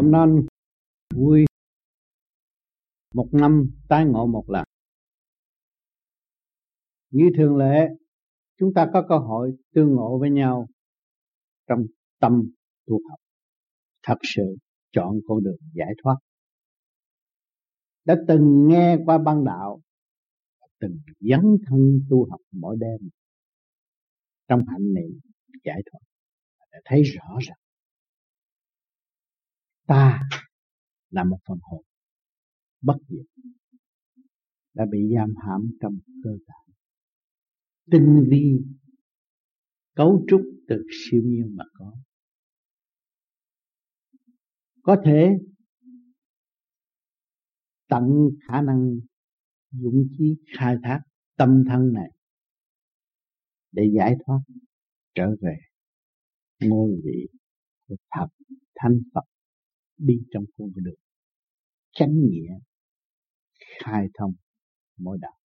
hôm nay vui. Một năm, tái ngộ một lần. Như thường lệ, chúng ta có cơ hội tương ngộ với nhau trong tâm tu học. Thật sự chọn con đường giải thoát. Đã từng nghe qua ban đạo từng dấn thân tu học mỗi đêm. Trong hạnh niệm giải thoát, đã thấy rõ ràng ta là một phần hồn bất diệt, đã bị giam hãm trong cơ thể. Tinh vi cấu trúc từ siêu nhiên mà có. Có thể tận khả năng dũng chí khai thác tâm thân này để giải thoát trở về ngôi vị của thật thanh Phật đi trong con đường chánh nghĩa, khai thông mỗi đạo.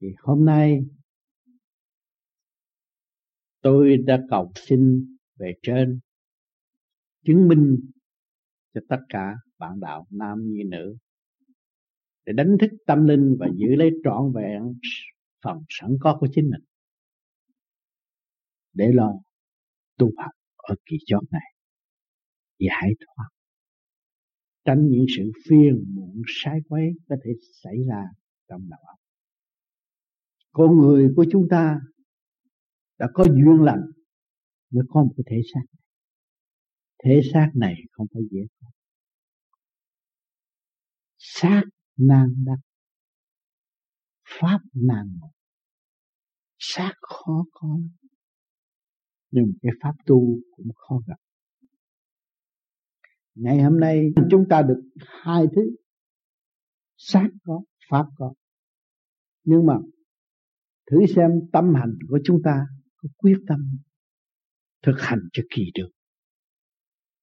Thì hôm nay, tôi đã cầu xin về trên, chứng minh cho tất cả bạn đạo nam như nữ, để đánh thức tâm linh và giữ lấy trọn vẹn phần sẵn có của chính mình. Để lo tu học ở kỳ chót này. Giải thoát. Tránh những sự phiền muộn, sai quấy có thể xảy ra trong đầu óc. Con người của chúng ta đã có duyên lành mới có một cái thể xác này. thể xác này không phải dễ có. Xác nan đắc, pháp nan ngộ xác khó có nhưng cái pháp tu cũng khó gặp ngày hôm nay chúng ta được hai thứ xác có, pháp có nhưng mà thử xem tâm hành của chúng ta có quyết tâm thực hành cho kỳ được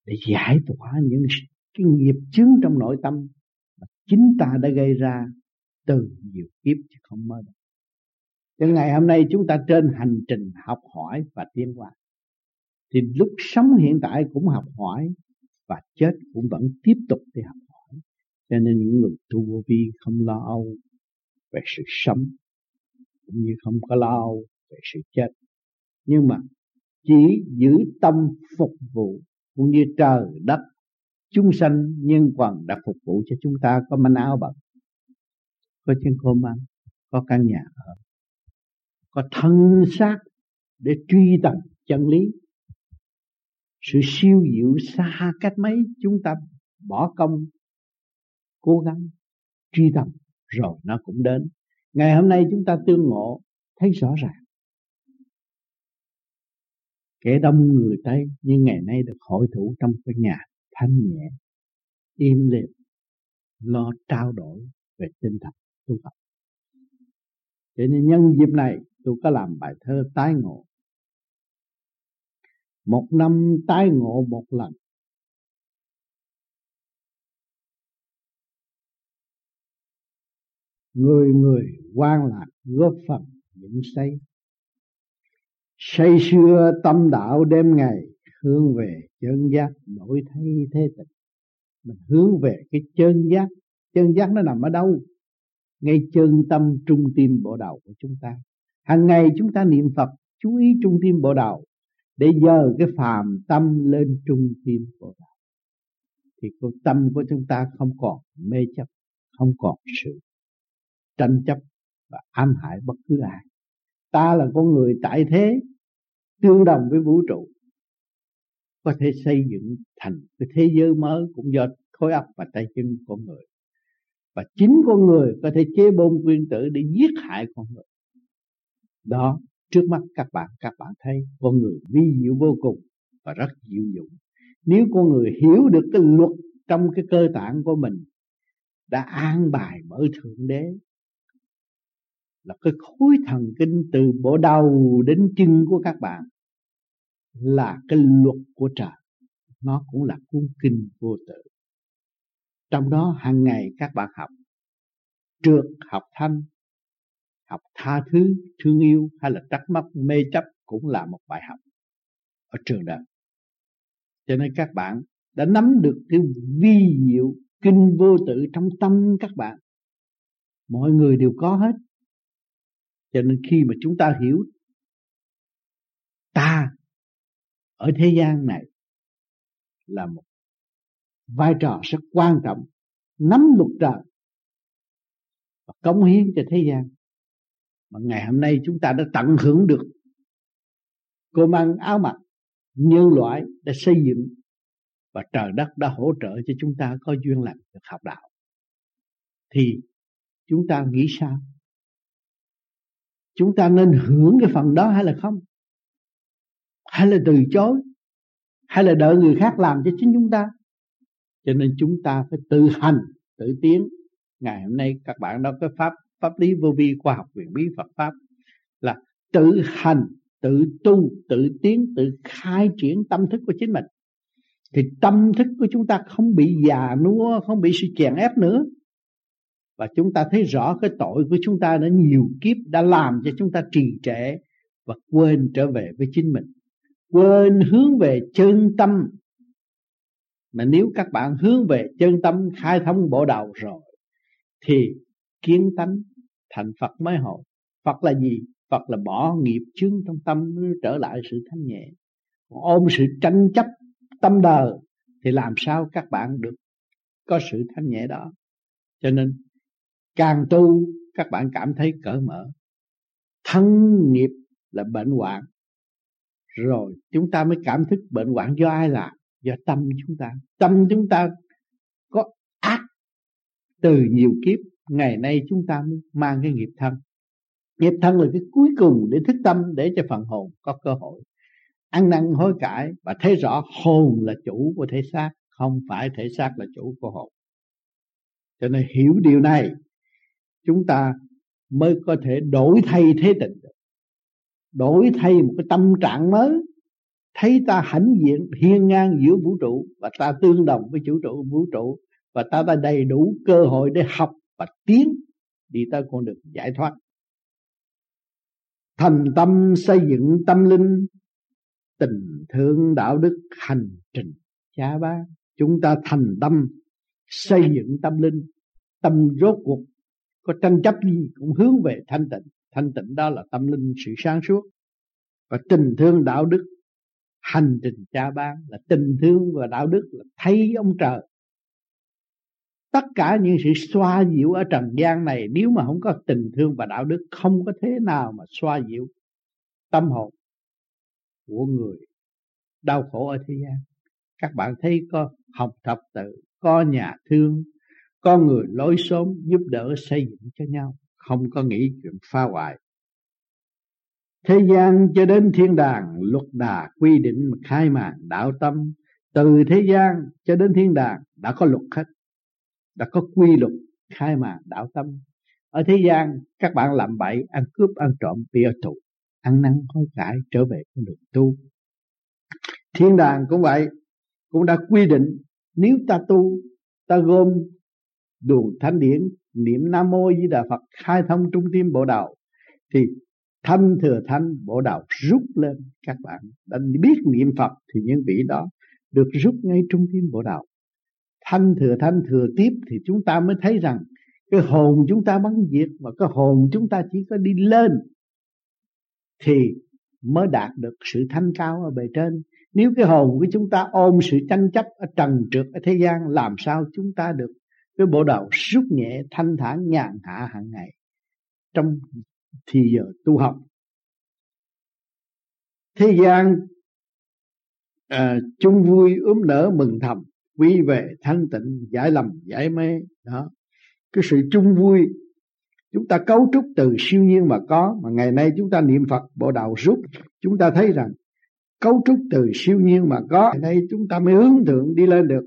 để giải tỏa những cái nghiệp chướng trong nội tâm mà chính ta đã gây ra từ nhiều kiếp chứ không mơ được. Cho ngày hôm nay chúng ta trên hành trình học hỏi và tiến hóa. Thì lúc sống hiện tại cũng học hỏi và chết cũng vẫn tiếp tục đi học hỏi. Cho nên những người tu vô vi không lo âu về sự sống, cũng như không có lo âu về sự chết. Nhưng mà chỉ giữ tâm phục vụ cũng như trời, đất, chúng sanh nhân quần đã phục vụ cho chúng ta, có manh áo bận, có chân khôn ăn có căn nhà ở, có thân xác để truy tầm chân lý sự siêu diệu xa cách mấy, chúng ta bỏ công, cố gắng truy tầm rồi nó cũng đến. Ngày hôm nay chúng ta tương ngộ, thấy rõ ràng. Kẻ đông người Tây, nhưng ngày nay được hội thủ trong cái nhà thanh nhẹ, im lìm, lo trao đổi về tinh thần tu tập. Cho nên nhân dịp này, tôi có làm bài thơ tái ngộ một năm tái ngộ một lần. Người người quan lạc góp phần dựng xây say xưa tâm đạo đêm ngày, hướng về chân giác đổi thay thế tịch mình hướng về cái chân giác chân giác nó nằm ở đâu? Ngay chân tâm trung tim bộ đầu của chúng ta. Hàng ngày chúng ta niệm phật, chú ý trung tim bộ đầu để dơ cái phàm tâm lên trung tim của bạn thì cái tâm của chúng ta không còn mê chấp, không còn sự tranh chấp và ám hại bất cứ ai. Ta là con người tại thế, tương đồng với vũ trụ, có thể xây dựng thành cái thế giới mới cũng do khối óc và tay chân con người. Và chính con người có thể chế bom nguyên tử để giết hại con người. Đó trước mắt các bạn các bạn thấy con người vi diệu vô cùng và rất diệu dụng. nếu con người hiểu được cái luật trong cái cơ tạng của mình, đã an bài bởi thượng đế, là cái khối thần kinh từ bộ đầu đến chân của các bạn là cái luật của trời nó cũng là cuốn kinh vô tự trong đó hàng ngày các bạn học, trượt học thanh học tha thứ, thương yêu hay là trách móc, mê chấp cũng là một bài học ở trường đời. Cho nên các bạn đã nắm được cái vi diệu, kinh vô tự trong tâm các bạn, mọi người đều có hết. Cho nên khi mà chúng ta hiểu ta ở thế gian này là một vai trò rất quan trọng, nắm luật trời và cống hiến cho thế gian mà ngày hôm nay chúng ta đã tận hưởng được cơm ăn áo mặc nhân loại đã xây dựng và trời đất đã hỗ trợ cho chúng ta có duyên lành được học đạo. Thì chúng ta nghĩ sao? Chúng ta nên hưởng cái phần đó hay là không? Hay là từ chối? Hay là đợi người khác làm cho chính chúng ta? Cho nên chúng ta phải tự hành, tự tiến. Ngày hôm nay các bạn đó cái pháp pháp lý vô vi khoa học quyền bí Phật pháp là tự hành, tự tu, tự tiến, tự khai triển tâm thức của chính mình. Thì tâm thức của chúng ta không bị già nua, không bị sự chèn ép nữa. Và chúng ta thấy rõ cái tội của chúng ta đã nhiều kiếp đã làm cho chúng ta trì trệ và quên trở về với chính mình. Quên hướng về chân tâm. Mà nếu các bạn hướng về chân tâm, khai thông bộ đầu rồi, thì kiến tánh, thành Phật mới hồi Phật là gì? Phật là bỏ nghiệp chướng trong tâm trở lại sự thanh nhẹ. Ôm sự tranh chấp tâm đời thì làm sao các bạn được có sự thanh nhẹ đó? Cho nên, càng tu, các bạn cảm thấy cởi mở. Thân nghiệp là bệnh hoạn. Rồi, chúng ta mới cảm thức bệnh hoạn do ai làm? Do tâm chúng ta. Tâm chúng ta có ác từ nhiều kiếp ngày nay chúng ta mới mang cái nghiệp thân. Nghiệp thân là cái cuối cùng để thức tâm để cho phần hồn có cơ hội ăn năn, hối cải và thấy rõ hồn là chủ của thể xác, không phải thể xác là chủ của hồn. Cho nên hiểu điều này, chúng ta mới có thể đổi thay thế tình được. Đổi thay một cái tâm trạng mới, thấy ta hãnh diện, hiên ngang giữa vũ trụ và ta tương đồng với chủ trụ, vũ trụ và ta đã đầy đủ cơ hội để học và tiến đi tới con đường giải thoát. Thành tâm xây dựng tâm linh, tình thương đạo đức hành trình. Cha ba, chúng ta thành tâm xây dựng tâm linh, tâm rốt cuộc. Có tranh chấp gì cũng hướng về thanh tịnh. Thanh tịnh đó là tâm linh sự sáng suốt. Và tình thương đạo đức hành trình cha ban là tình thương và đạo đức là thấy ông trời tất cả những sự xoa dịu ở trần gian này, nếu mà không có tình thương và đạo đức, không có thế nào mà xoa dịu tâm hồn của người đau khổ ở thế gian. Các bạn thấy có học thập tự, có nhà thương, có người lối xóm giúp đỡ, xây dựng cho nhau, không có nghĩ chuyện phá hoại. Thế gian cho đến thiên đàng, luật đà quy định khai màn đạo tâm, từ thế gian cho đến thiên đàng đã có luật hết đã có quy luật khai mà đạo tâm. Ở thế gian, các bạn làm bậy, ăn cướp, ăn trộm bịa tù ăn năn hối cải, trở về con đường tu. Thiên đàng cũng vậy, cũng đã quy định nếu ta tu, ta gom đường thánh điển, niệm nam mô di đà phật, khai thông trung tim bộ đầu thì thanh thừa thanh bộ đầu rút lên. Các bạn đã biết niệm phật thì những vị đó được rút ngay trung tim bộ đầu thanh thừa thanh thừa tiếp thì chúng ta mới thấy rằng cái hồn chúng ta bắn diệt và cái hồn chúng ta chỉ có đi lên thì mới đạt được sự thanh cao ở bề trên. Nếu cái hồn của chúng ta ôm sự tranh chấp ở trần trượt ở thế gian làm sao chúng ta được cái bộ đầu rút nhẹ thanh thản nhàn hạ hàng ngày trong thì giờ tu học? Thế gian à, chung vui ướm nở mừng thầm quy về thanh tịnh, giải lầm, giải mê. Đó. Cái sự chung vui, chúng ta cấu trúc từ siêu nhiên mà có, mà ngày nay chúng ta niệm phật, bộ đạo rút, chúng ta thấy rằng cấu trúc từ siêu nhiên mà có, ngày nay chúng ta mới hướng thượng đi lên được.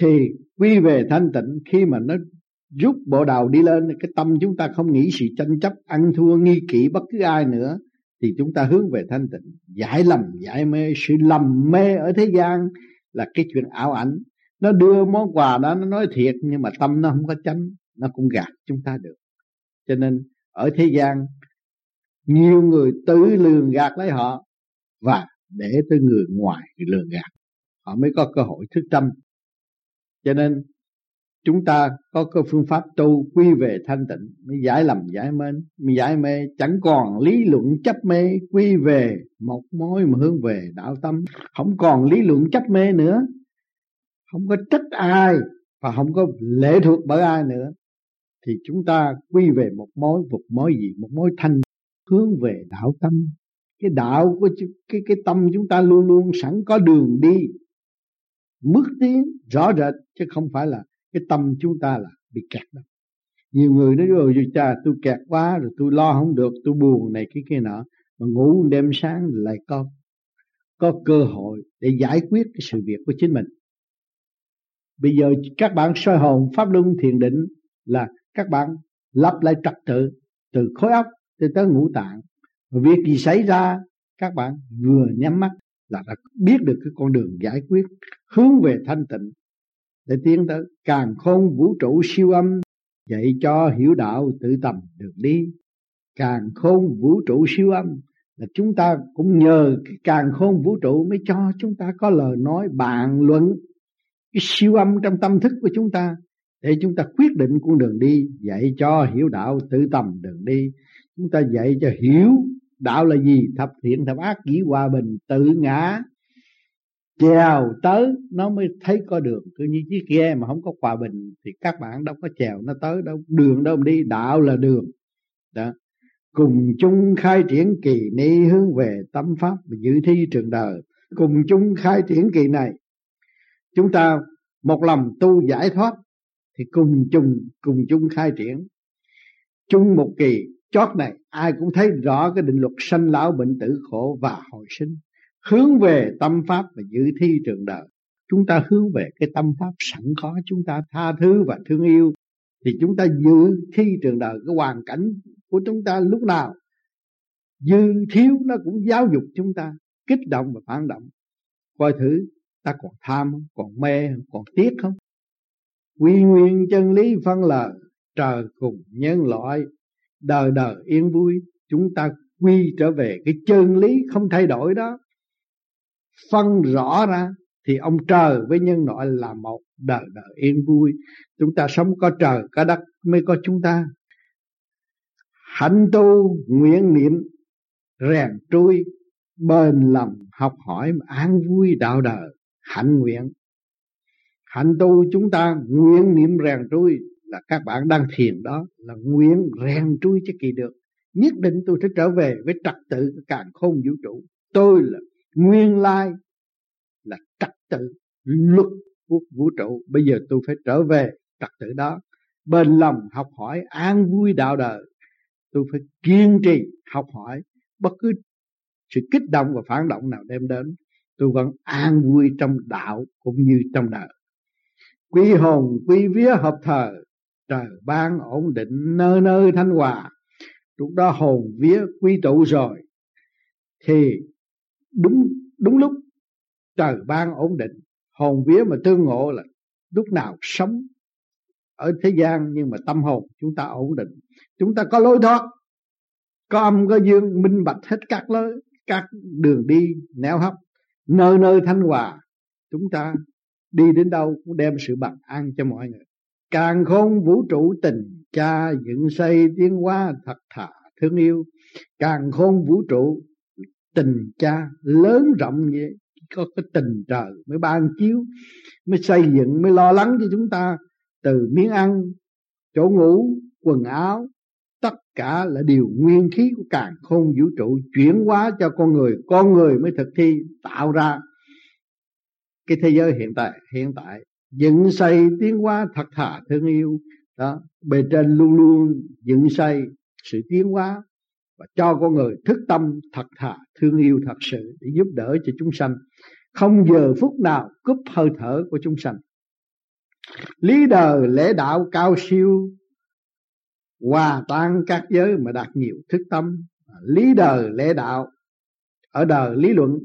Thì quy về thanh tịnh, khi mà nó rút bộ đầu đi lên, cái tâm chúng ta không nghĩ sự tranh chấp, ăn thua, nghi kỵ bất cứ ai nữa thì chúng ta hướng về thanh tịnh. Giải lầm, giải mê, sự lầm mê ở thế gian là cái chuyện ảo ảnh. Nó đưa món quà đó, nó nói thiệt nhưng mà tâm nó không có chánh, nó cũng gạt chúng ta được. Cho nên ở thế gian, nhiều người tự lường gạt lấy họ và để tới người ngoài lường gạt. Họ mới có cơ hội thức tâm. Cho nên chúng ta có cái phương pháp tu quy về thanh tịnh, mới giải lầm giải mê mới giải mê, chẳng còn lý luận chấp mê, quy về một mối mà hướng về đạo tâm. Không còn lý luận chấp mê nữa. Không có trách ai và không có lệ thuộc bởi ai nữa. Thì chúng ta quy về một mối một mối gì? Một mối thanh, hướng về đạo tâm. Cái đạo của cái cái tâm chúng ta luôn luôn sẵn có đường đi. Bước tiến rõ rệt, chứ không phải là cái tâm chúng ta là bị kẹt đâu nhiều người nói rồi cha, tôi kẹt quá rồi tôi lo không được, tôi buồn này cái kia nọ. Mà ngủ đêm sáng lại có có cơ hội để giải quyết cái sự việc của chính mình. Bây giờ các bạn soi hồn pháp luân thiền định là các bạn lập lại trật tự từ khối óc cho tới ngũ tạng. Và việc gì xảy ra, các bạn vừa nhắm mắt là đã biết được cái con đường giải quyết, hướng về thanh tịnh để tiến tới càng khôn vũ trụ siêu âm, dạy cho hiểu đạo tự tầm được đi. Càng khôn vũ trụ siêu âm là chúng ta cũng nhờ cái càng khôn vũ trụ mới cho chúng ta có lời nói bàn luận. Cái siêu âm trong tâm thức của chúng ta, để chúng ta quyết định con đường đi, dạy cho hiểu đạo tự tầm đường đi. Chúng ta dạy cho hiểu đạo là gì? Thập thiện, thập ác, dĩ hòa bình, tự ngã chèo tới nó mới thấy có đường. Cứ như chiếc ghe mà không có hòa bình thì các bạn đâu có chèo nó tới đâu. Đường đâu mà đi, đạo là đường. Đó. Cùng chung khai triển kỳ ni hướng về tâm pháp và dự thi trường đời. Cùng chung khai triển kỳ này, chúng ta một lòng tu giải thoát thì cùng chung cùng chung khai triển. Chung một kỳ, chót này, ai cũng thấy rõ cái định luật sanh lão bệnh tử khổ và hồi sinh hướng về tâm pháp và dự thi trường đời. Chúng ta hướng về cái tâm pháp sẵn có, chúng ta tha thứ và thương yêu, thì chúng ta dự thi trường đời, cái hoàn cảnh của chúng ta lúc nào dư thiếu nó cũng giáo dục chúng ta, kích động và phản động. Coi thử ta còn tham không, còn mê không, còn tiếc không? Quy nguyên chân lý phân là trời cùng nhân loại, đời đời yên vui, chúng ta quy trở về cái chân lý không thay đổi đó phân rõ ra thì ông trời với nhân loại là một đời đời yên vui. Chúng ta sống có trời, có đất mới có chúng ta. Hạnh tu nguyện niệm, rèn trui, bền lòng, học hỏi an vui đạo đời, hạnh nguyện. Hạnh tu chúng ta nguyện niệm, rèn trui là các bạn đang thiền đó, là nguyện rèn trui cho kỳ được. Nhất định tôi sẽ trở về với trật tự càng khôn vũ trụ. Tôi là nguyên lai là trật tự luật của vũ trụ. Bây giờ tôi phải trở về trật tự đó. Bền lòng học hỏi an vui đạo đời, tôi phải kiên trì học hỏi bất cứ sự kích động và phản động nào đem đến. Tôi vẫn an vui trong đạo cũng như trong đời. Quy hồn quy vía hợp thờ, trời ban ổn định nơi nơi thanh hòa. Lúc đó hồn vía quy tụ rồi, thì đúng đúng lúc, trời ban ổn định, hồn vía mà tương ngộ là lúc nào sống ở thế gian nhưng mà tâm hồn chúng ta ổn định. Chúng ta có lối thoát, có âm, có dương, minh bạch hết các lối, các đường đi, nẻo hấp, nơi nơi thanh hòa, chúng ta đi đến đâu cũng đem sự bằng an cho mọi người. Càng khôn vũ trụ tình, cha dựng xây tiến hóa thật thà thương yêu. Càng khôn vũ trụ tình cha lớn rộng như vậy có cái tình trời mới ban chiếu, mới xây dựng, mới lo lắng cho chúng ta từ miếng ăn, chỗ ngủ, quần áo, tất cả là điều nguyên khí của càng khôn vũ trụ chuyển hóa cho con người con người mới thực thi, tạo ra cái thế giới hiện tại hiện tại. Dựng xây tiến hóa thật thà thương yêu, đó, bề trên luôn luôn dựng xây sự tiến hóa và cho con người thức tâm thật thà, thương yêu thật sự để giúp đỡ cho chúng sanh. Không giờ phút nào cúp hơi thở của chúng sanh. Lý đời lễ đạo cao siêu, hòa tan các giới mà đạt nhiều thức tâm. Lý đời lễ đạo, ở đời lý luận,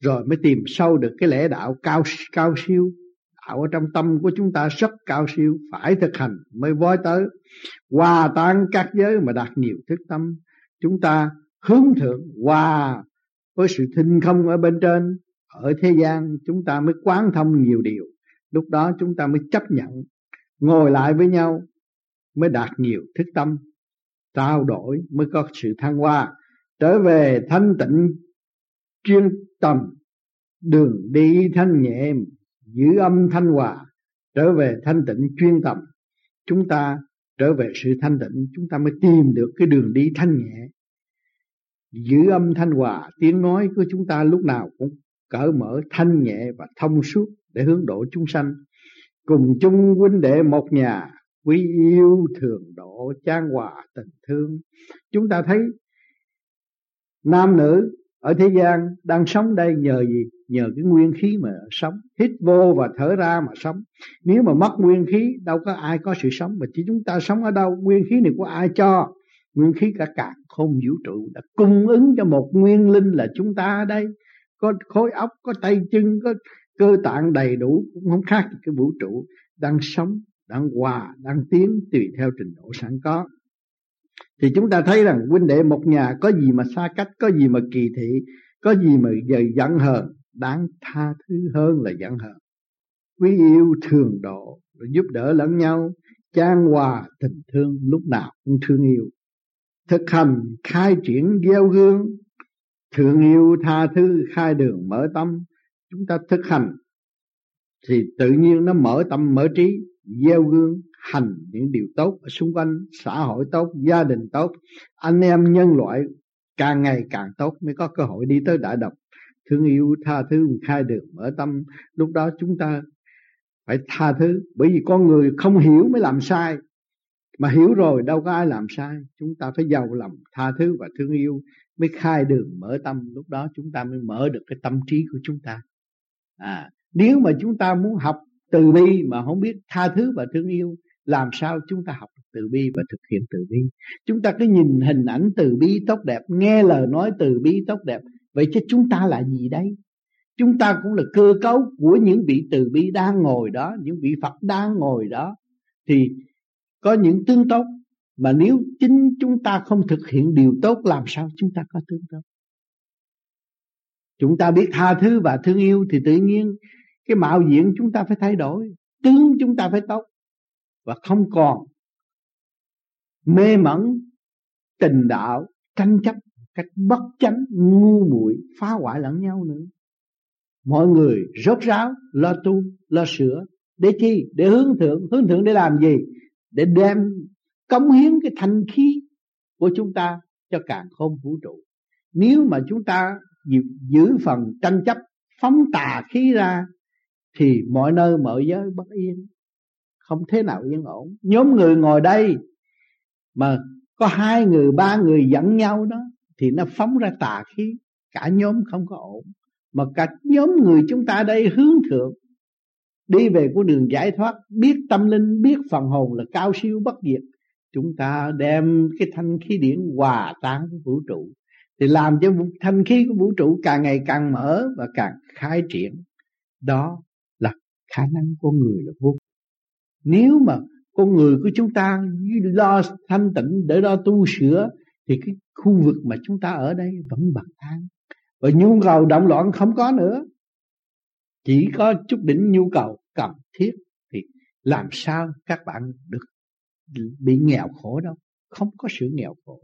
rồi mới tìm sâu được cái lễ đạo cao cao siêu. Đạo ở trong tâm của chúng ta rất cao siêu, phải thực hành mới voi tới. Hòa tan các giới mà đạt nhiều thức tâm chúng ta hướng thượng hòa với sự thinh không ở bên trên. Ở thế gian, chúng ta mới quán thông nhiều điều. Lúc đó chúng ta mới chấp nhận. Ngồi lại với nhau mới đạt nhiều thức tâm. Trao đổi mới có sự thăng hoa. Trở về thanh tịnh, chuyên tâm. Đường đi thanh nhẹ, giữ âm thanh hòa. Trở về thanh tịnh, chuyên tâm. Chúng ta trở về sự thanh tịnh, chúng ta mới tìm được cái đường đi thanh nhẹ. Giữ âm thanh hòa, tiếng nói của chúng ta lúc nào cũng cởi mở, thanh nhẹ và thông suốt để hướng độ chúng sanh. Cùng chung huynh đệ một nhà, quý yêu thường độ trang hòa tình thương. Chúng ta thấy nam nữ ở thế gian đang sống đây nhờ gì? Nhờ cái nguyên khí mà sống, hít vô và thở ra mà sống. Nếu mà mất nguyên khí, đâu có ai có sự sống, mà chỉ chúng ta sống ở đâu, nguyên khí này của ai cho? Nguyên khí cả cả không vũ trụ, đã cung ứng cho một nguyên linh là chúng ta ở đây. Có khối óc, có tay chân, có cơ tạng đầy đủ, cũng không khác gì cái vũ trụ đang sống, đang hòa, đang tiến tùy theo trình độ sẵn có. Thì chúng ta thấy rằng huynh đệ một nhà có gì mà xa cách, có gì mà kỳ thị, có gì mà giận hờn đáng tha thứ hơn là giận hờn quý yêu thường độ giúp đỡ lẫn nhau, chan hòa tình thương lúc nào cũng thương yêu thực hành khai triển gieo gương thương yêu tha thứ khai đường mở tâm, chúng ta thực hành thì tự nhiên nó mở tâm mở trí, gieo gương hành những điều tốt ở xung quanh, xã hội tốt, gia đình tốt, anh em nhân loại càng ngày càng tốt mới có cơ hội đi tới đại đồng thương yêu, tha thứ, khai đường mở tâm. Lúc đó chúng ta phải tha thứ. Bởi vì con người không hiểu mới làm sai. Mà hiểu rồi, đâu có ai làm sai. Chúng ta phải giàu lòng, tha thứ và thương yêu mới khai đường mở tâm. Lúc đó chúng ta mới mở được cái tâm trí của chúng ta. À nếu mà chúng ta muốn học từ bi mà không biết tha thứ và thương yêu, làm sao chúng ta học từ bi và thực hiện từ bi? Chúng ta cứ nhìn hình ảnh từ bi tốt đẹp, nghe lời nói từ bi tốt đẹp vậy chứ chúng ta là gì đây? Chúng ta cũng là cơ cấu của những vị từ bi đang ngồi đó, những vị phật đang ngồi đó. Thì có những tương tốt, mà nếu chính chúng ta không thực hiện điều tốt, làm sao chúng ta có tương tốt? Chúng ta biết tha thứ và thương yêu thì tự nhiên cái mạo diện chúng ta phải thay đổi, tướng chúng ta phải tốt. Và không còn mê mẩn tình đạo, tranh chấp cách bất chánh, ngu muội, phá hoại lẫn nhau nữa. Mọi người rốt ráo, lo tu, lo sửa, để chi? Để hướng thượng. Hướng thượng để làm gì? Để đem cống hiến cái thanh khí của chúng ta cho càng không vũ trụ. Nếu mà chúng ta giữ phần tranh chấp, phóng tà khí ra, thì mọi nơi, mọi giới bất yên. Không thế nào yên ổn. Nhóm người ngồi đây mà có hai người, ba người dẫn nhau đó thì nó phóng ra tà khí. Cả nhóm không có ổn. Mà cả nhóm người chúng ta đây hướng thượng, đi về của đường giải thoát, biết tâm linh, biết phần hồn là cao siêu bất diệt. Chúng ta đem cái thanh khí điển hòa tan với vũ trụ. Thì làm cho thanh khí của vũ trụ càng ngày càng mở và càng khai triển. Đó là khả năng của người là vô nếu mà con người của chúng ta lo thanh tịnh, để lo tu sửa thì cái khu vực mà chúng ta ở đây vẫn bằng an và nhu cầu động loạn không có nữa. Chỉ có chút đỉnh nhu cầu cần thiết thì làm sao các bạn được bị nghèo khổ đâu. Không có sự nghèo khổ.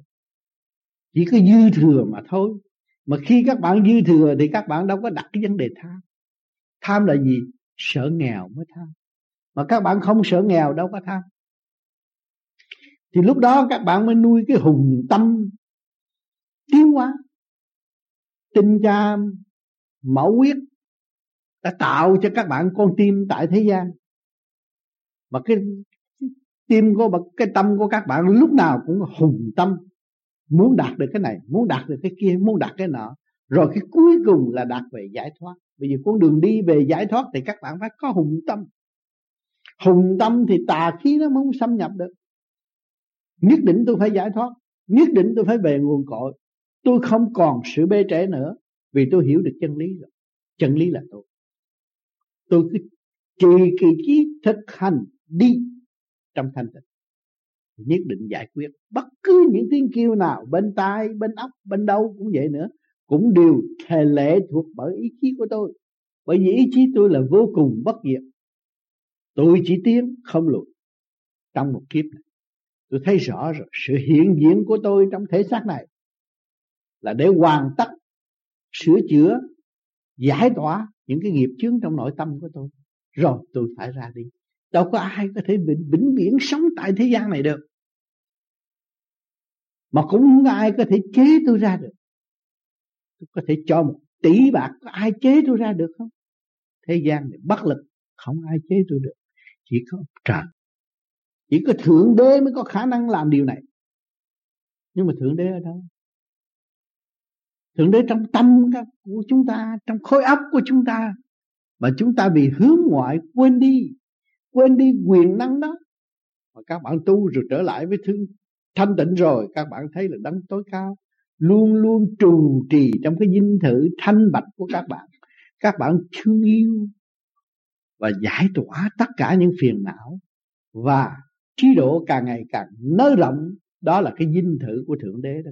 Chỉ có dư thừa mà thôi. Mà khi các bạn dư thừa thì các bạn đâu có đặt cái vấn đề tham. Tham là gì? Sợ nghèo mới tham. Mà các bạn không sợ nghèo đâu có tham thì lúc đó các bạn mới nuôi cái hùng tâm tiến hóa. Tinh cha mẫu huyết đã tạo cho các bạn con tim tại thế gian. Mà cái tim của cái tâm của các bạn lúc nào cũng hùng tâm, muốn đạt được cái này, muốn đạt được cái kia, muốn đạt cái nọ. Rồi cái cuối cùng là đạt về giải thoát. Bây giờ con đường đi về giải thoát thì các bạn phải có hùng tâm. Hùng tâm thì tà khí nó không xâm nhập được nhất định tôi phải giải thoát, nhất định tôi phải về nguồn cội. Tôi không còn sự bê trễ nữa, vì tôi hiểu được chân lý rồi. Chân lý là tôi. Tôi cứ trì kỳ trí thực hành đi trong thanh tịnh. Nhất định giải quyết bất cứ những tiếng kêu nào, bên tai, bên óc, bên đâu cũng vậy nữa, cũng đều thề lệ thuộc bởi ý chí của tôi. Bởi vì ý chí tôi là vô cùng bất diệt. Tôi chỉ tiến không lùi trong một kiếp này tôi thấy rõ rồi. Sự hiện diện của tôi trong thể xác này là để hoàn tất sửa chữa giải tỏa những cái nghiệp chướng trong nội tâm của tôi. Rồi tôi phải ra đi. Đâu có ai có thể vĩnh, vĩnh viễn sống tại thế gian này được. Mà cũng không có ai có thể chế tôi ra được. Tôi có thể cho một tỷ bạc có ai chế tôi ra được không? Thế gian này bất lực không ai chế tôi được. Chỉ có trời chỉ có thượng đế mới có khả năng làm điều này. Nhưng mà thượng đế ở đâu? Thượng đế trong tâm của chúng ta, trong khối óc của chúng ta. Mà chúng ta bị hướng ngoại quên đi quên đi quyền năng đó. Mà các bạn tu rồi trở lại với thương thanh tịnh rồi, các bạn thấy là đấng tối cao luôn luôn trù trì trong cái dinh thự thanh bạch của các bạn. Các bạn thương yêu và giải tỏa tất cả những phiền não và trí độ càng ngày càng nới rộng đó là cái dinh thự của thượng đế đó.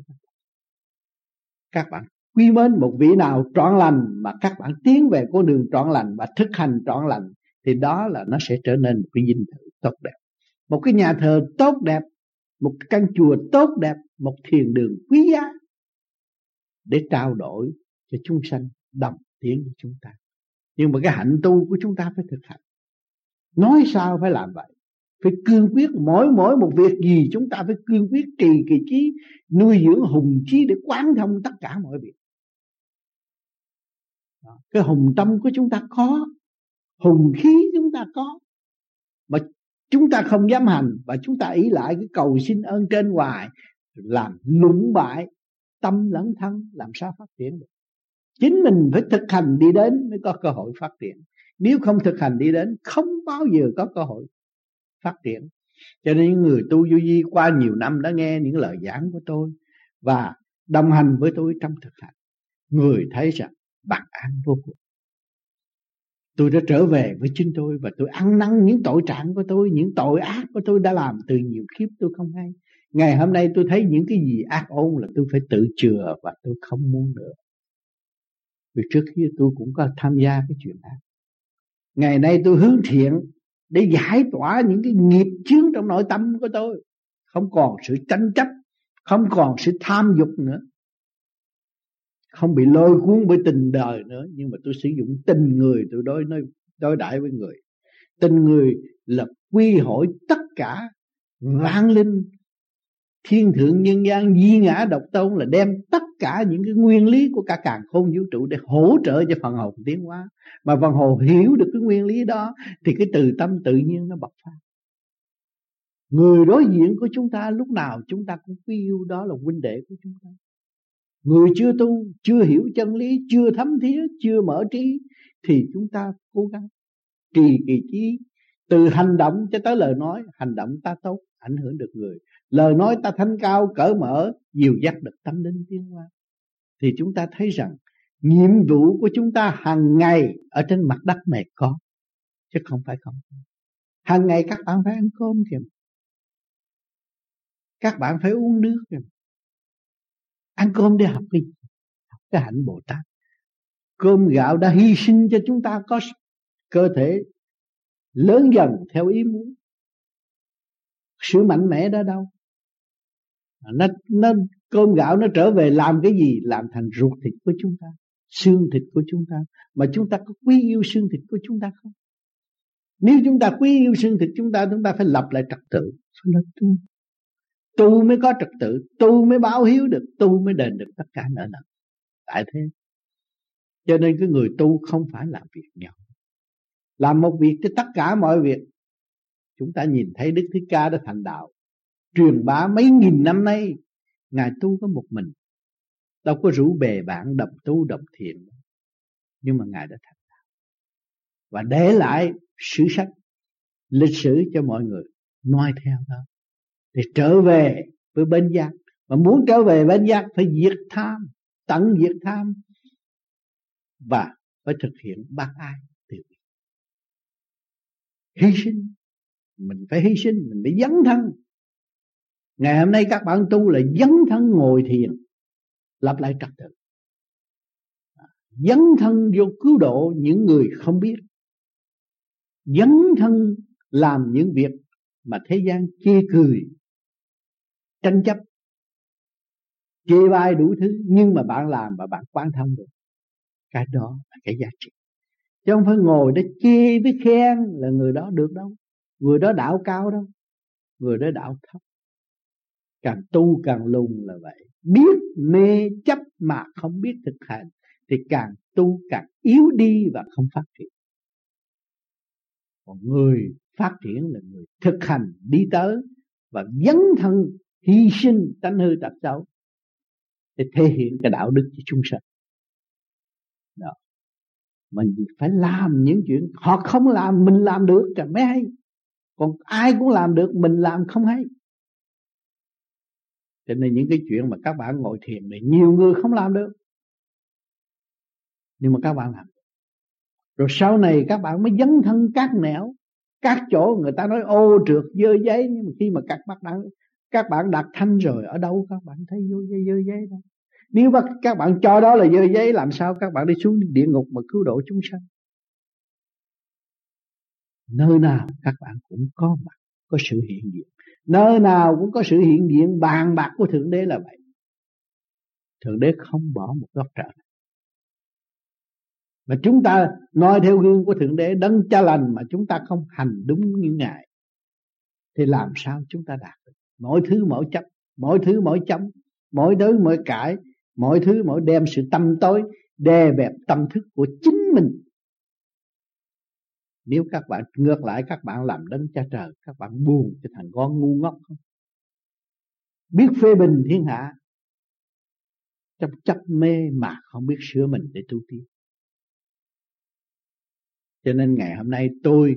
Các bạn quy mến, một vị nào trọn lành mà các bạn tiến về con đường trọn lành và thực hành trọn lành, thì đó là nó sẽ trở nên một cái dinh thự tốt đẹp. Một cái nhà thờ tốt đẹp, một căn chùa tốt đẹp, một thiền đường quý giá để trao đổi cho chúng sanh, đồng tiến với chúng ta. Nhưng mà cái hạnh tu của chúng ta phải thực hành. Nói sao phải làm vậy? Phải cương quyết mỗi mỗi một việc gì chúng ta phải cương quyết trì kỳ trí, nuôi dưỡng hùng trí để quán thông tất cả mọi việc. Cái hùng tâm của chúng ta có, hùng khí chúng ta có, mà chúng ta không dám hành và chúng ta ý lại cái cầu xin ơn trên hoài, làm lũng bại, tâm lẫn thân, làm sao phát triển được. Chính mình phải thực hành đi đến mới có cơ hội phát triển. Nếu không thực hành đi đến, không bao giờ có cơ hội phát triển. Cho nên những người tu vô vi qua nhiều năm đã nghe những lời giảng của tôi và đồng hành với tôi trong thực hành, người thấy rằng bằng an vô cùng. Tôi đã trở về với chính tôi và tôi ăn năn những tội trạng của tôi, những tội ác của tôi đã làm từ nhiều kiếp tôi không hay. Ngày hôm nay tôi thấy những cái gì ác ôn là tôi phải tự chừa và tôi không muốn nữa. Vì trước kia tôi cũng có tham gia cái chuyện ác. Ngày nay tôi hướng thiện để giải tỏa những cái nghiệp chướng trong nội tâm của tôi. Không còn sự tranh chấp, không còn sự tham dục nữa. Không bị lôi cuốn bởi tình đời nữa. Nhưng mà tôi sử dụng tình người, tôi đối, nói, đối đãi với người. Tình người là quy hội tất cả vang linh thiên thượng nhân gian di ngã độc tôn là đem tất cả những cái nguyên lý của cả càng khôn vũ trụ để hỗ trợ cho phần hồn tiến hóa. Mà phần hồn hiểu được cái nguyên lý đó thì cái từ tâm tự nhiên nó bộc phát. Người đối diện của chúng ta lúc nào chúng ta cũng quý yêu đó là huynh đệ của chúng ta. Người chưa tu, chưa hiểu chân lý, chưa thấm thía, chưa mở trí thì chúng ta cố gắng trì kỳ trí, từ hành động cho tới lời nói, hành động ta tốt, ảnh hưởng được người lời nói ta thanh cao cởi mở dìu dắt được tâm linh tiến hóa thì chúng ta thấy rằng, nhiệm vụ của chúng ta hàng ngày ở trên mặt đất này có, chứ không phải không. Hàng ngày các bạn phải ăn cơm kìa. Các bạn phải uống nước kìa. Ăn cơm để học đi học cái hạnh bồ tát. Cơm gạo đã hy sinh cho chúng ta có cơ thể lớn dần theo ý muốn. Sự mạnh mẽ đó đâu À, nó nó, cơm gạo nó trở về làm cái gì? Làm thành ruột thịt của chúng ta, xương thịt của chúng ta. Mà chúng ta có quý yêu xương thịt của chúng ta không? Nếu chúng ta quý yêu xương thịt chúng ta chúng ta phải lập lại trật tự. Phải là tu. Tu mới có trật tự, tu mới báo hiếu được, tu mới đền được tất cả nợ nần. Tại thế. Cho nên cái người tu không phải làm việc nhỏ. Làm một việc cho tất cả mọi việc. Chúng ta nhìn thấy đức thích ca đã thành đạo truyền bá mấy nghìn năm nay, ngài tu có một mình. Đâu có rủ bè bạn đồng tu đồng thiện. Nhưng mà ngài đã thành đạo. Và để lại sử sách, lịch sử cho mọi người noi theo đó, để trở về với bên giác. Mà muốn trở về bên giác phải diệt tham, tận diệt tham, và phải thực hiện bác ai từ hy sinh, mình phải hy sinh, mình phải dấn thân ngày hôm nay các bạn tu là dấn thân ngồi thiền lập lại trật tự. Dấn thân vô cứu độ những người không biết. Dấn thân làm những việc mà thế gian chê cười, tranh chấp, chê bai đủ thứ nhưng mà bạn làm và bạn quan thông được. Cái đó là cái giá trị. Chứ không phải ngồi để chê với khen là người đó được đâu. Người đó đạo cao đâu. Người đó đạo thấp càng tu càng lùng là vậy. Biết, mê, chấp mà không biết thực hành thì càng tu càng yếu đi và không phát triển. Còn người phát triển là người thực hành đi tới và dấn thân, hy sinh tánh hư tập xấu để thể hiện cái đạo đức cho chúng sanh. Đó. Mình phải làm những chuyện họ không làm, mình làm được cả mới hay. Còn ai cũng làm được, mình làm không hay cho nên những cái chuyện mà các bạn ngồi thiền này nhiều người không làm được. Nhưng mà các bạn làm rồi sau này các bạn mới dấn thân các nẻo các chỗ người ta nói ô trượt dơ giấy nhưng mà khi mà các bạn đang các bạn đặt thanh rồi ở đâu các bạn thấy vô dơ, dơ giấy đâu? Nếu mà các bạn cho đó là dơ giấy làm sao các bạn đi xuống địa ngục mà cứu độ chúng sanh? Nơi nào các bạn cũng có mặt có sự hiện diện nơi nào cũng có sự hiện diện, bàn bạc của thượng đế là vậy. Thượng đế không bỏ một góc trời mà chúng ta noi theo gương của thượng đế, đấng cha lành mà chúng ta không hành đúng như ngài, thì làm sao chúng ta đạt được? Mỗi thứ mỗi chấp mỗi thứ mỗi chấm mỗi thứ mỗi cãi mọi thứ mỗi đem sự tâm tối, đè bẹp tâm thức của chính mình nếu các bạn, ngược lại, các bạn làm đấng cha trời, các bạn buồn cho thằng con ngu ngốc không? Biết phê bình thiên hạ. Trong chấp mê mà không biết sửa mình để tu tiến. Cho nên ngày hôm nay tôi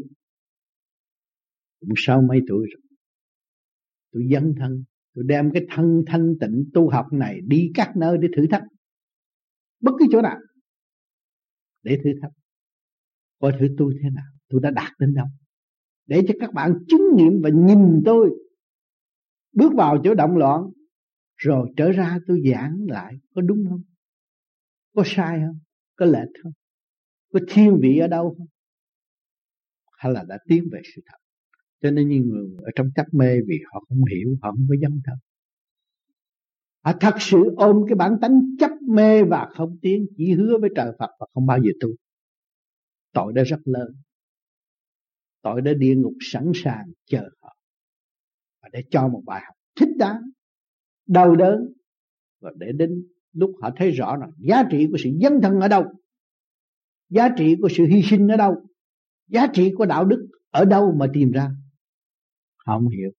cũng sau mấy tuổi rồi. Tôi dấn thân, tôi đem cái thân thanh tịnh tu học này đi các nơi để thử thách. Bất cứ chỗ nào để thử thách. Coi thử tôi thế nào? Tôi đã đạt đến đâu? Để cho các bạn chứng nghiệm và nhìn tôi. Bước vào chỗ động loạn, rồi trở ra tôi giảng lại, có đúng không? Có sai không? Có lệch không? Có thiên vị ở đâu không? Hay là đã tiến về sự thật? Cho nên những người ở trong chấp mê vì họ không hiểu, họ không có dấn thật họ thật sự ôm cái bản tánh chấp mê và không tiến, chỉ hứa với trời Phật và không bao giờ tu. Tội đó rất lớn tội đã địa ngục sẵn sàng chờ họ. Và để cho một bài học thích đáng, đau đớn, và để đến lúc họ thấy rõ là giá trị của sự dấn thân ở đâu, giá trị của sự hy sinh ở đâu, giá trị của đạo đức ở đâu mà tìm ra, họ không hiểu.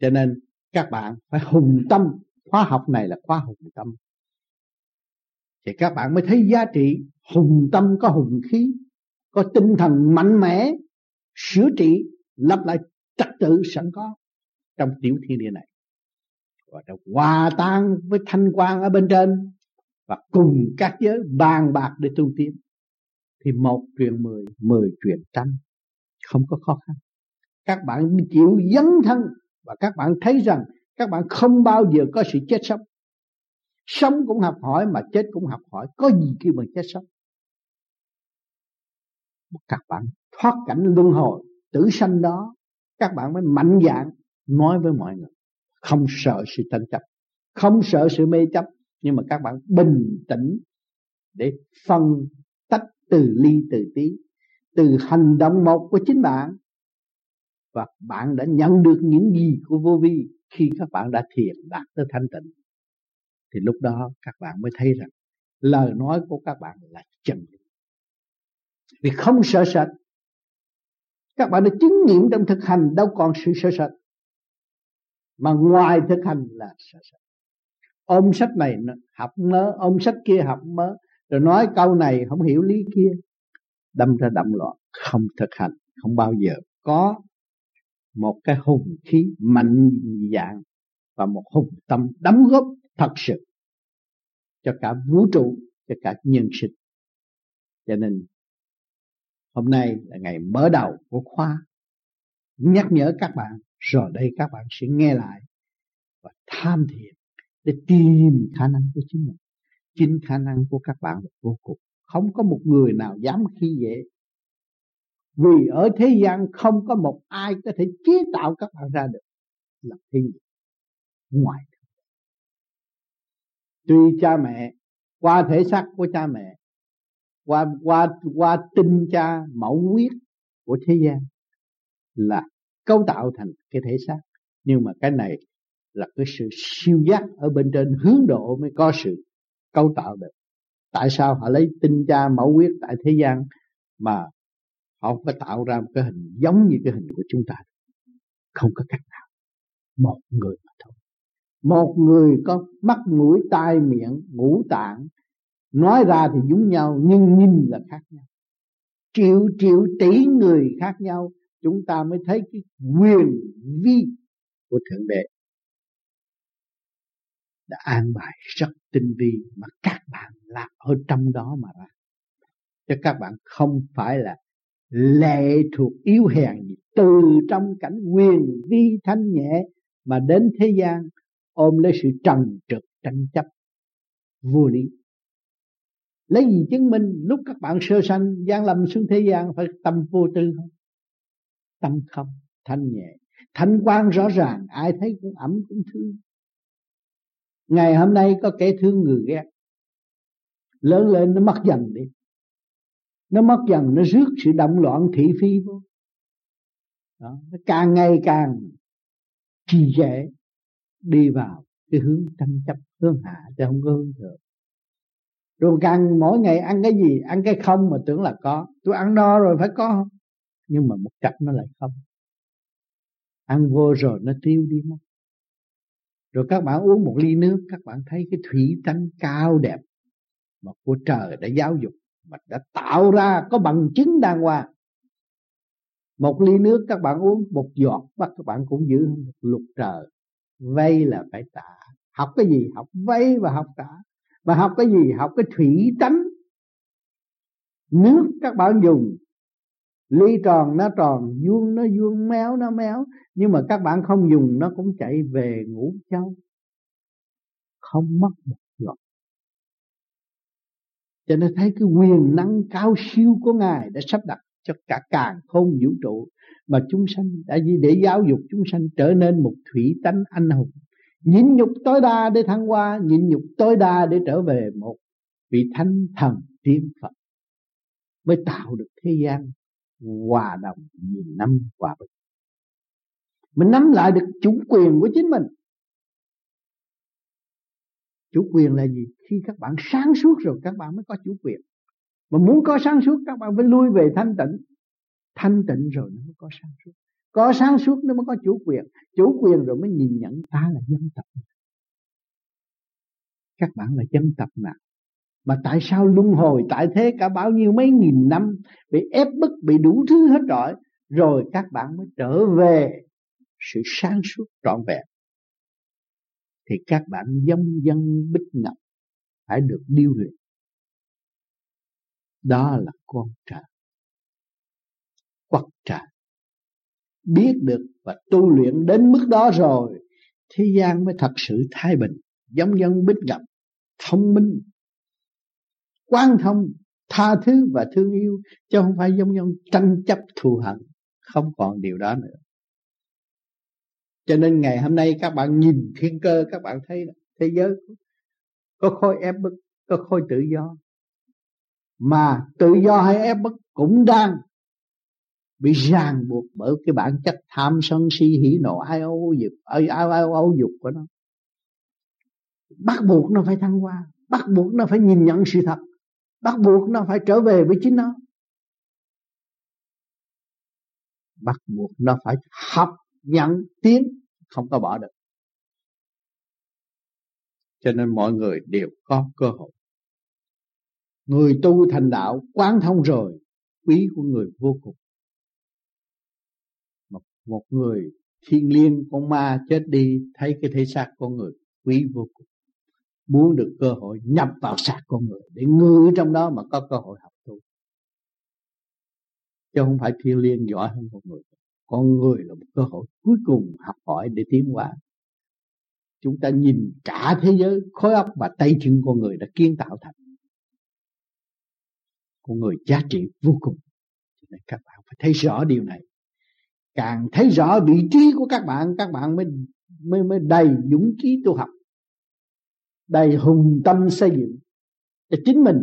Cho nên các bạn phải hùng tâm. Khóa học này là khóa hùng tâm. Thì các bạn mới thấy giá trị hùng tâm có hùng khí có tinh thần mạnh mẽ sửa trị lập lại trật tự sẵn có trong tiểu thiên địa này. Và đã hòa tan với thanh quan ở bên trên và cùng các giới bàn bạc để tu tiến. Thì một truyền mười mười truyền trăm, không có khó khăn. Các bạn chịu dấn thân và các bạn thấy rằng các bạn không bao giờ có sự chết sống. Sống cũng học hỏi mà chết cũng học hỏi. Có gì kêu mà chết sống? Các bạn thoát cảnh luân hồi, tử sanh đó, các bạn mới mạnh dạn nói với mọi người. Không sợ sự tranh chấp, không sợ sự mê chấp, nhưng mà các bạn bình tĩnh để phân tách từ ly, từ tí, từ hành động một của chính bạn. Và bạn đã nhận được những gì của vô vi khi các bạn đã thiền đạt tới thanh tịnh. Thì lúc đó các bạn mới thấy rằng lời nói của các bạn là chân lý vì không sợ sệt. Các bạn đã chứng nghiệm trong thực hành đâu còn sự sợ sệt, mà ngoài thực hành là sợ sệt. Ôm sách này học mớ, ôm sách kia học mớ, rồi nói câu này không hiểu lý kia, đâm ra đậm loạn, không thực hành, không bao giờ có một cái hùng khí mạnh dạng và một hùng tâm đóng góp thật sự cho cả vũ trụ, cho cả nhân sinh. Cho nên hôm nay là ngày mở đầu của khóa. Nhắc nhở các bạn rồi đây các bạn sẽ nghe lại và tham thiền để tìm khả năng của chính mình. Chính khả năng của các bạn là vô cùng. Không có một người nào dám khi dễ. Vì ở thế gian không có một ai có thể chế tạo các bạn ra được là thế ngoài tuy cha mẹ, qua thể xác của cha mẹ qua qua qua tinh cha mẫu huyết của thế gian là cấu tạo thành cái thể xác. Nhưng mà cái này là cái sự siêu giác ở bên trên hướng độ mới có sự cấu tạo được. Tại sao họ lấy tinh cha mẫu huyết tại thế gian mà họ phải có tạo ra một cái hình giống như cái hình của chúng ta? Không có cách nào. Một người mà thôi. Một người có mắt, mũi, tai, miệng, ngũ tạng nói ra thì giống nhau, nhưng nhìn là khác nhau. Triệu triệu tỷ người khác nhau, chúng ta mới thấy cái quyền vi của thượng đế đã an bài rất tinh vi mà các bạn là ở trong đó mà ra. Cho các bạn không phải là lệ thuộc yếu hèn gì. Từ trong cảnh quyền vi thanh nhẹ mà đến thế gian, ôm lấy sự trần trực tranh chấp, vô lý lấy gì chứng minh lúc các bạn sơ sanh gian lầm xuống thế gian phải tâm vô tư không? Tâm không thanh nhẹ. Thanh quan rõ ràng ai thấy cũng ẩm cũng thương ngày hôm nay có kẻ thương người ghét. Lớn lên nó mất dần đi. Nó mất dần nó rước sự động loạn thị phi vô. Đó, nó càng ngày càng trì trệ đi vào cái hướng tranh chấp hướng hạ chứ không có hướng thượng rồi càng mỗi ngày ăn cái gì, ăn cái không mà tưởng là có. Tôi ăn no rồi phải có không? Nhưng mà một cặp nó lại không. Ăn vô rồi nó tiêu đi mất. Rồi các bạn uống một ly nước, các bạn thấy cái thủy tánh cao đẹp mà của trời đã giáo dục, mà đã tạo ra có bằng chứng đàng hoàng. Một ly nước các bạn uống, một giọt bắt các bạn cũng giữ không được. Lục trời vay là phải trả học cái gì? Học vay và học trả mà học cái gì? Học cái thủy tánh. Nước các bạn dùng. Ly tròn nó tròn, vuông nó vuông, méo nó méo. Nhưng mà các bạn không dùng, nó cũng chạy về ngủ châu. Không mất một giọt. Cho nên thấy cái quyền năng cao siêu của ngài đã sắp đặt cho cả càng không vũ trụ. Mà chúng sanh đã để giáo dục chúng sanh trở nên một thủy tánh anh hùng nhịn nhục tối đa để thăng hoa, nhịn nhục tối đa để trở về một vị thánh thần tiên phật. Mới tạo được thế gian hòa đồng nghìn năm hòa bình. Mình nắm lại được chủ quyền của chính mình. Chủ quyền là gì? Khi các bạn sáng suốt rồi, các bạn mới có chủ quyền. Mà muốn có sáng suốt, các bạn phải lui về thanh tịnh. Thanh tịnh rồi nó mới có sáng suốt có sáng suốt nó mới có chủ quyền. Chủ quyền rồi mới nhìn nhận ta là dân tộc. Các bạn là dân tộc nào mà tại sao luân hồi, tại thế cả bao nhiêu mấy nghìn năm bị ép bức, bị đủ thứ hết rồi rồi các bạn mới trở về sự sáng suốt trọn vẹn. Thì các bạn giống dân bích ngọc phải được điêu luyện. Đó là con trời. Quật trời biết được và tu luyện đến mức đó rồi, thế gian mới thật sự thái bình, giống dân bích gặp, thông minh quan thông, tha thứ và thương yêu, chứ không phải giống dân tranh chấp thù hận, không còn điều đó nữa. Cho nên ngày hôm nay các bạn nhìn thiên cơ, các bạn thấy thế giới có khối ép bức có khối tự do. Mà tự do hay ép bức cũng đang bị ràng buộc bởi cái bản chất tham sân si hỉ nộ, ai ô dục, ai ai ai ô dục của nó. Bắt buộc nó phải thăng hoa, bắt buộc nó phải nhìn nhận sự thật, bắt buộc nó phải trở về với chính nó. Bắt buộc nó phải học, nhận, tiến, không có bỏ được. Cho nên mọi người đều có cơ hội. Người tu thành đạo, quán thông rồi, quý của người vô cùng một, người thiên liêng con ma chết đi thấy cái thể xác con người quý vô cùng. Muốn được cơ hội nhập vào xác con người để ngự trong đó mà có cơ hội học tu. Chứ không phải thiên liêng giỏi hơn con người. Con người là một cơ hội cuối cùng học hỏi để tiến hóa. Chúng ta nhìn cả thế giới khối óc và tay chân con người đã kiến tạo thành. Con người giá trị vô cùng. Các bạn phải thấy rõ điều này càng thấy rõ vị trí của các bạn các bạn mới mới mới đầy dũng khí tu học. Đầy hùng tâm xây dựng cho chính mình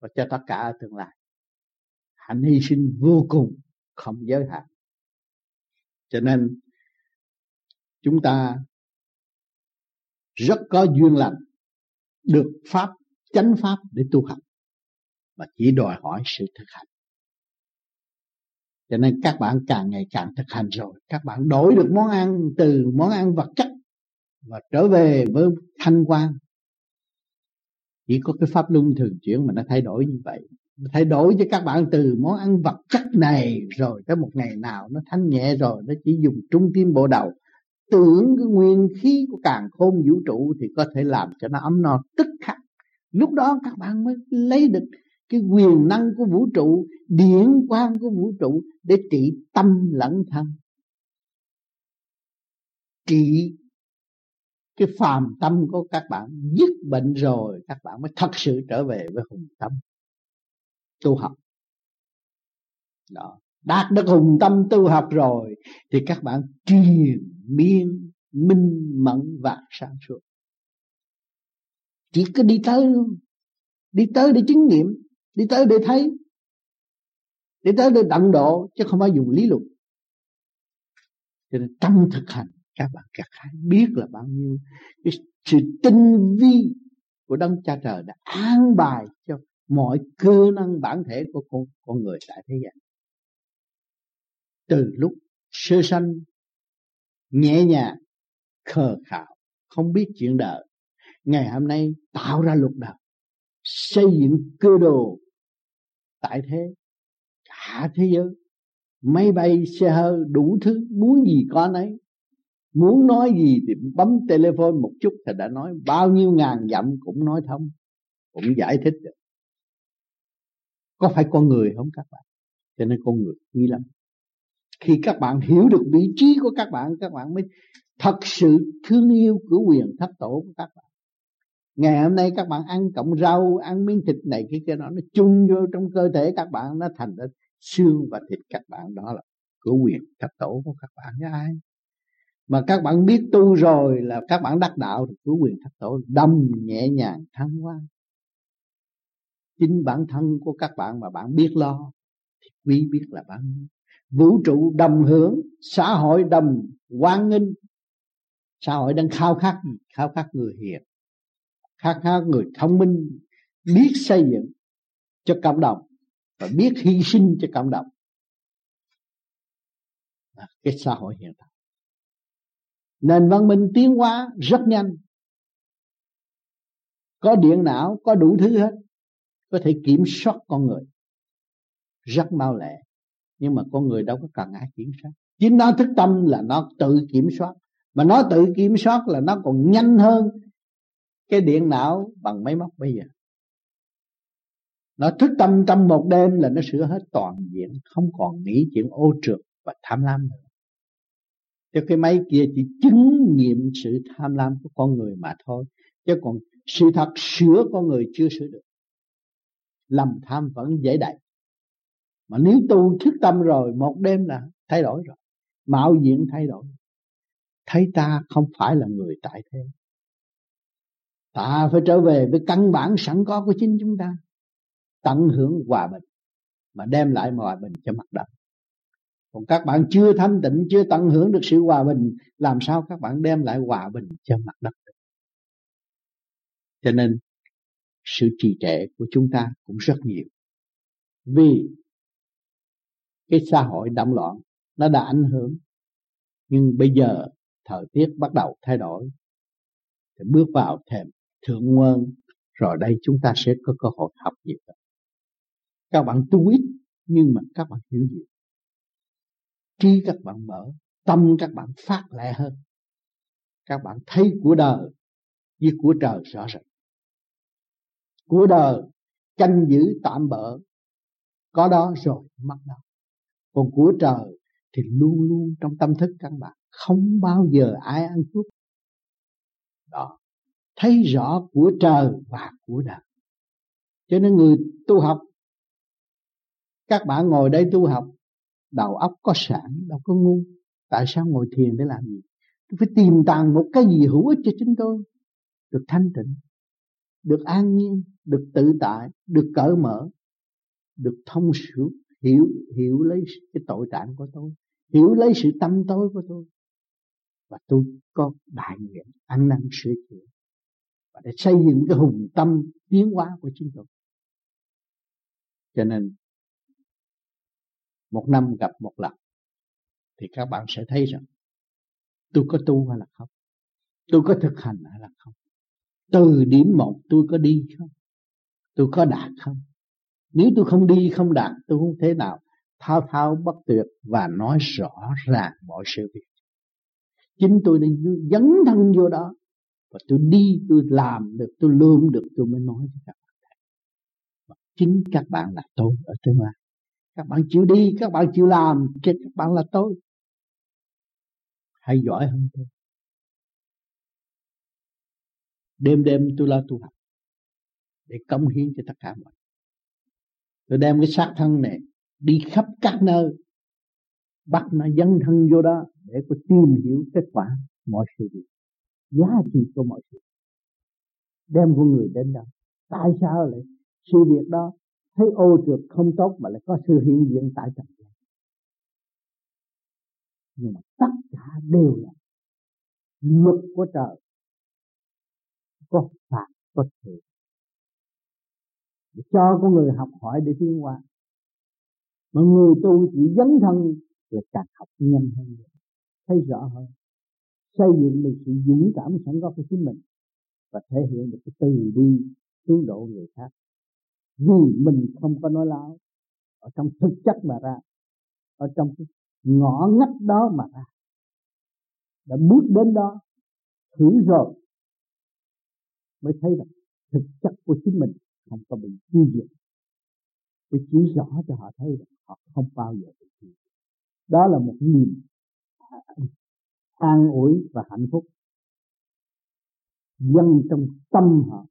và cho tất cả ở tương lai. Hạnh hy sinh vô cùng, không giới hạn. Cho nên, chúng ta rất có duyên lành được pháp, chánh pháp để tu học mà chỉ đòi hỏi sự thực hành cho nên các bạn càng ngày càng thực hành rồi. Các bạn đổi được món ăn từ món ăn vật chất và trở về với thanh quan. Chỉ có cái pháp luân thường chuyển mà nó thay đổi như vậy. Nó thay đổi cho các bạn từ món ăn vật chất này rồi tới một ngày nào nó thanh nhẹ rồi, nó chỉ dùng trung tim bộ đầu. Tưởng cái nguyên khí của càng khôn vũ trụ thì có thể làm cho nó ấm no, tức khắc. Lúc đó các bạn mới lấy được cái quyền năng của vũ trụ, điển quang của vũ trụ để trị tâm lẫn thân. Trị cái phàm tâm của các bạn dứt bệnh rồi các bạn mới thật sự trở về với hùng tâm. Tu học. Đó. Đạt được hùng tâm tu học rồi thì các bạn truyền miên, minh mẫn và sáng suốt. Chỉ cứ đi tới đi tới để chứng nghiệm đi tới để thấy. Đi tới để đặng độ, chứ không phải dùng lý luận. Cho nên trong thực hành, các bạn, các hãy biết là bao nhiêu. Cái sự tinh vi của đấng cha trời đã an bài cho mọi cơ năng bản thể của con con người tại thế gian. Từ lúc sơ sanh, nhẹ nhàng, khờ khạo, không biết chuyện đời, ngày hôm nay tạo ra luật đời xây dựng cơ đồ tại thế. Cả thế giới, máy bay, xe hơi, đủ thứ, muốn gì có nấy. Muốn nói gì thì bấm telephone một chút thì đã nói. Bao nhiêu ngàn dặm cũng nói thông, cũng giải thích được. Có phải con người không các bạn? Cho nên con người quý lắm. Khi các bạn hiểu được vị trí của các bạn các bạn mới thật sự thương yêu cửa quyền thất tổ của các bạn ngày hôm nay các bạn ăn cộng rau, ăn miếng thịt này cái kia nó nó chung vô trong cơ thể các bạn, nó thành ra xương và thịt các bạn. Đó là của quyền thất tổ của các bạn với ai? Mà các bạn biết tu rồi là các bạn đắc đạo thì của quyền thất tổ đâm nhẹ nhàng thăng hoa. Chính bản thân của các bạn mà bạn biết lo thì quý biết là bao nhiêu. Vũ trụ đồng hưởng, xã hội đồng quan nghênh. Xã hội đang khao khát gì? Khao khát người hiền khát khao người thông minh biết xây dựng cho cộng đồng và biết hy sinh cho cộng đồng. À, cái xã hội hiện tại. Nền văn minh tiến hóa rất nhanh. Có điện não có đủ thứ hết. Có thể kiểm soát con người. Rất mau lẹ nhưng mà con người đâu có cần ai kiểm soát. Chính nó thức tâm là nó tự kiểm soát. Mà nó tự kiểm soát là nó còn nhanh hơn cái điện não bằng máy móc bây giờ. Nó thức tâm trong một đêm là nó sửa hết toàn diện, không còn nghĩ chuyện ô trượt và tham lam nữa. Cho cái máy kia chỉ chứng nghiệm sự tham lam của con người mà thôi, chứ còn sự thật sửa con người chưa sửa được. Lầm tham vẫn dễ đầy. Mà nếu tu thức tâm rồi, một đêm là thay đổi rồi, mạo diện thay đổi. Thấy ta không phải là người tại thế ta phải trở về với căn bản sẵn có của chính chúng ta, tận hưởng hòa bình, mà đem lại hòa bình cho mặt đất. Còn các bạn chưa thanh tịnh, chưa tận hưởng được sự hòa bình, làm sao các bạn đem lại hòa bình cho mặt đất cho nên, sự trì trệ của chúng ta cũng rất nhiều. Vì cái xã hội động loạn, nó đã ảnh hưởng, nhưng bây giờ thời tiết bắt đầu thay đổi, thì bước vào thềm thượng nguồn, rồi đây chúng ta sẽ có cơ hội học nhiều hơn. Các bạn tu ít, nhưng mà các bạn hiểu nhiều. Trí các bạn mở, tâm các bạn phát lẹ hơn. Các bạn thấy của đời với của trời rõ ràng. Của đời, canh giữ tạm bỡ, có đó rồi mất đó. Còn của trời thì luôn luôn trong tâm thức các bạn, không bao giờ ai ăn cướp thấy rõ của trời và của đời cho nên người tu học, các bạn ngồi đây tu học, đầu óc có sẵn, đâu có ngu. Tại sao ngồi thiền để làm gì? Tôi phải tìm tàng một cái gì hữu ích cho chính tôi. Được thanh tịnh, được an nhiên, được tự tại, được cởi mở, được thông suốt, hiểu hiểu lấy cái tội trạng của tôi, hiểu lấy sự tâm tối của tôi. Và tôi có đại nguyện ăn năn sửa chữa và để xây dựng cái hùng tâm tiến hóa của chính tôi. Cho nên, một năm gặp một lần, thì các bạn sẽ thấy rằng, tôi có tu hay là không? Tôi có thực hành hay là không? Từ điểm một tôi có đi không? Tôi có đạt không? Nếu tôi không đi không đạt, tôi không thể nào thao thao bất tuyệt và nói rõ ràng mọi sự việc. Chính tôi đã dấn thân vô đó và tôi đi, tôi làm được, tôi lương được, tôi mới nói cho các bạn thấy và chính các bạn là tôi ở tương lai các bạn chịu đi, các bạn chịu làm chính các bạn là tôi. Hay giỏi hơn tôi. Đêm đêm tôi lo tu học để cống hiến cho tất cả mọi tôi đem cái xác thân này đi khắp các nơi, bắt nó dấn thân vô đó để có tìm hiểu kết quả mọi sự việc giá trị của mọi sự. Đem con người đến đâu tại sao lại sự việc đó? Thấy ô trượt không tốt mà lại có sự hiện diện tại trần gian. Nhưng mà tất cả đều là luật của trời. Có phạt, có thưởng để cho con người học hỏi để tiến hóa. Mà người tu chỉ dấn thân là càng học nhanh hơn. Thấy rõ hơn xây dựng được sự dũng cảm sẵn có của chính mình và thể hiện được cái từ bi cứu độ người khác. Vì mình không có nói láo, ở trong thực chất mà ra, ở trong cái ngõ ngách đó mà ra, đã bước đến đó, thử rồi, mới thấy rằng thực chất của chính mình không có bị tiêu diệt. Tôi chỉ rõ cho họ thấy rằng họ không bao giờ bị tiêu diệt. Đó là một niềm an ủi và hạnh phúc. Dân trong tâm họ,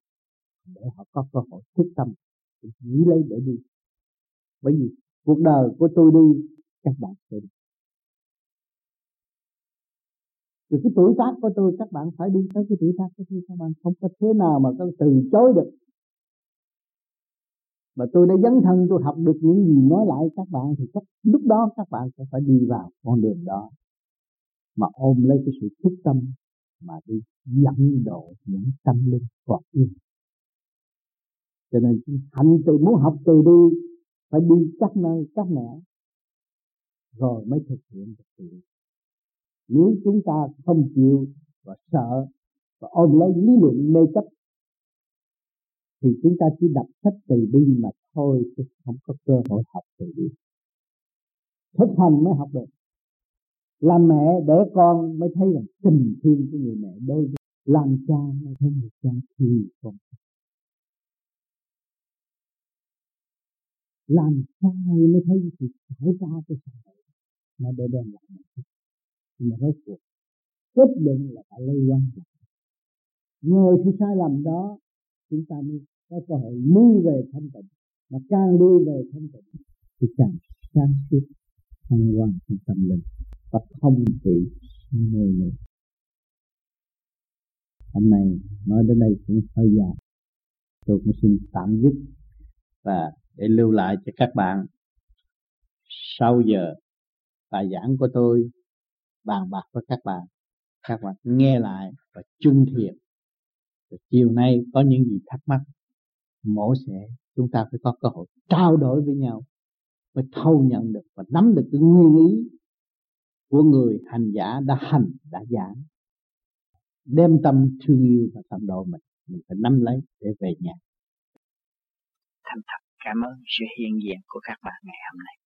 để họ có cơ hội thức tâm nghĩ lấy để đi. Bởi vì cuộc đời của tôi đi, các bạn sẽ đi. Từ cái tuổi tác của tôi, các bạn phải đi tới cái tuổi tác của tôi, các bạn không có thế nào mà có từ chối được. Mà tôi đã dấn thân, tôi học được những gì nói lại các bạn, thì chắc lúc đó các bạn sẽ phải đi vào con đường đó mà ôm lấy cái sự thức tâm mà đi dẫn độ những tâm linh còn yên cho nên hạnh từ muốn học từ đi, phải đi các nơi, các nẻo rồi mới thực hiện được sự nếu chúng ta không chịu và sợ và ôm lấy lý luận mê chấp, thì chúng ta chỉ đọc sách từ bi mà thôi, chứ không có cơ hội học từ bi. Thực hành mới học được làm mẹ để con mới thấy là tình thương của người mẹ đối với làm cha mới thấy người cha thương con làm sai mới thấy sự khổ ra của xã hội nó để đem lại một chút mà rốt cuộc, kết luận là phải lấy quan trọng nhờ sự sai lầm đó, chúng ta mới có cơ hội lui về thanh tịnh. Mà càng lui về thanh tịnh, thì càng sáng suốt, thăng hoa trong tâm linh và không bị mê này hôm nay nói đến đây cũng hơi dài. Tôi cũng xin tạm dứt và để lưu lại cho các bạn sau giờ bài giảng của tôi bàn bạc với các bạn. Các bạn nghe lại và chung thiện chiều nay có những gì thắc mắc, mỗi sẽ chúng ta phải có cơ hội trao đổi với nhau, mới thâu nhận được và nắm được cái nguyên ý của người hành giả đã hành, đã giảng. Đem tâm thương yêu và tâm độ mình mình phải nắm lấy để về nhà. Thành thật, cảm ơn sự hiện diện của các bạn ngày hôm nay.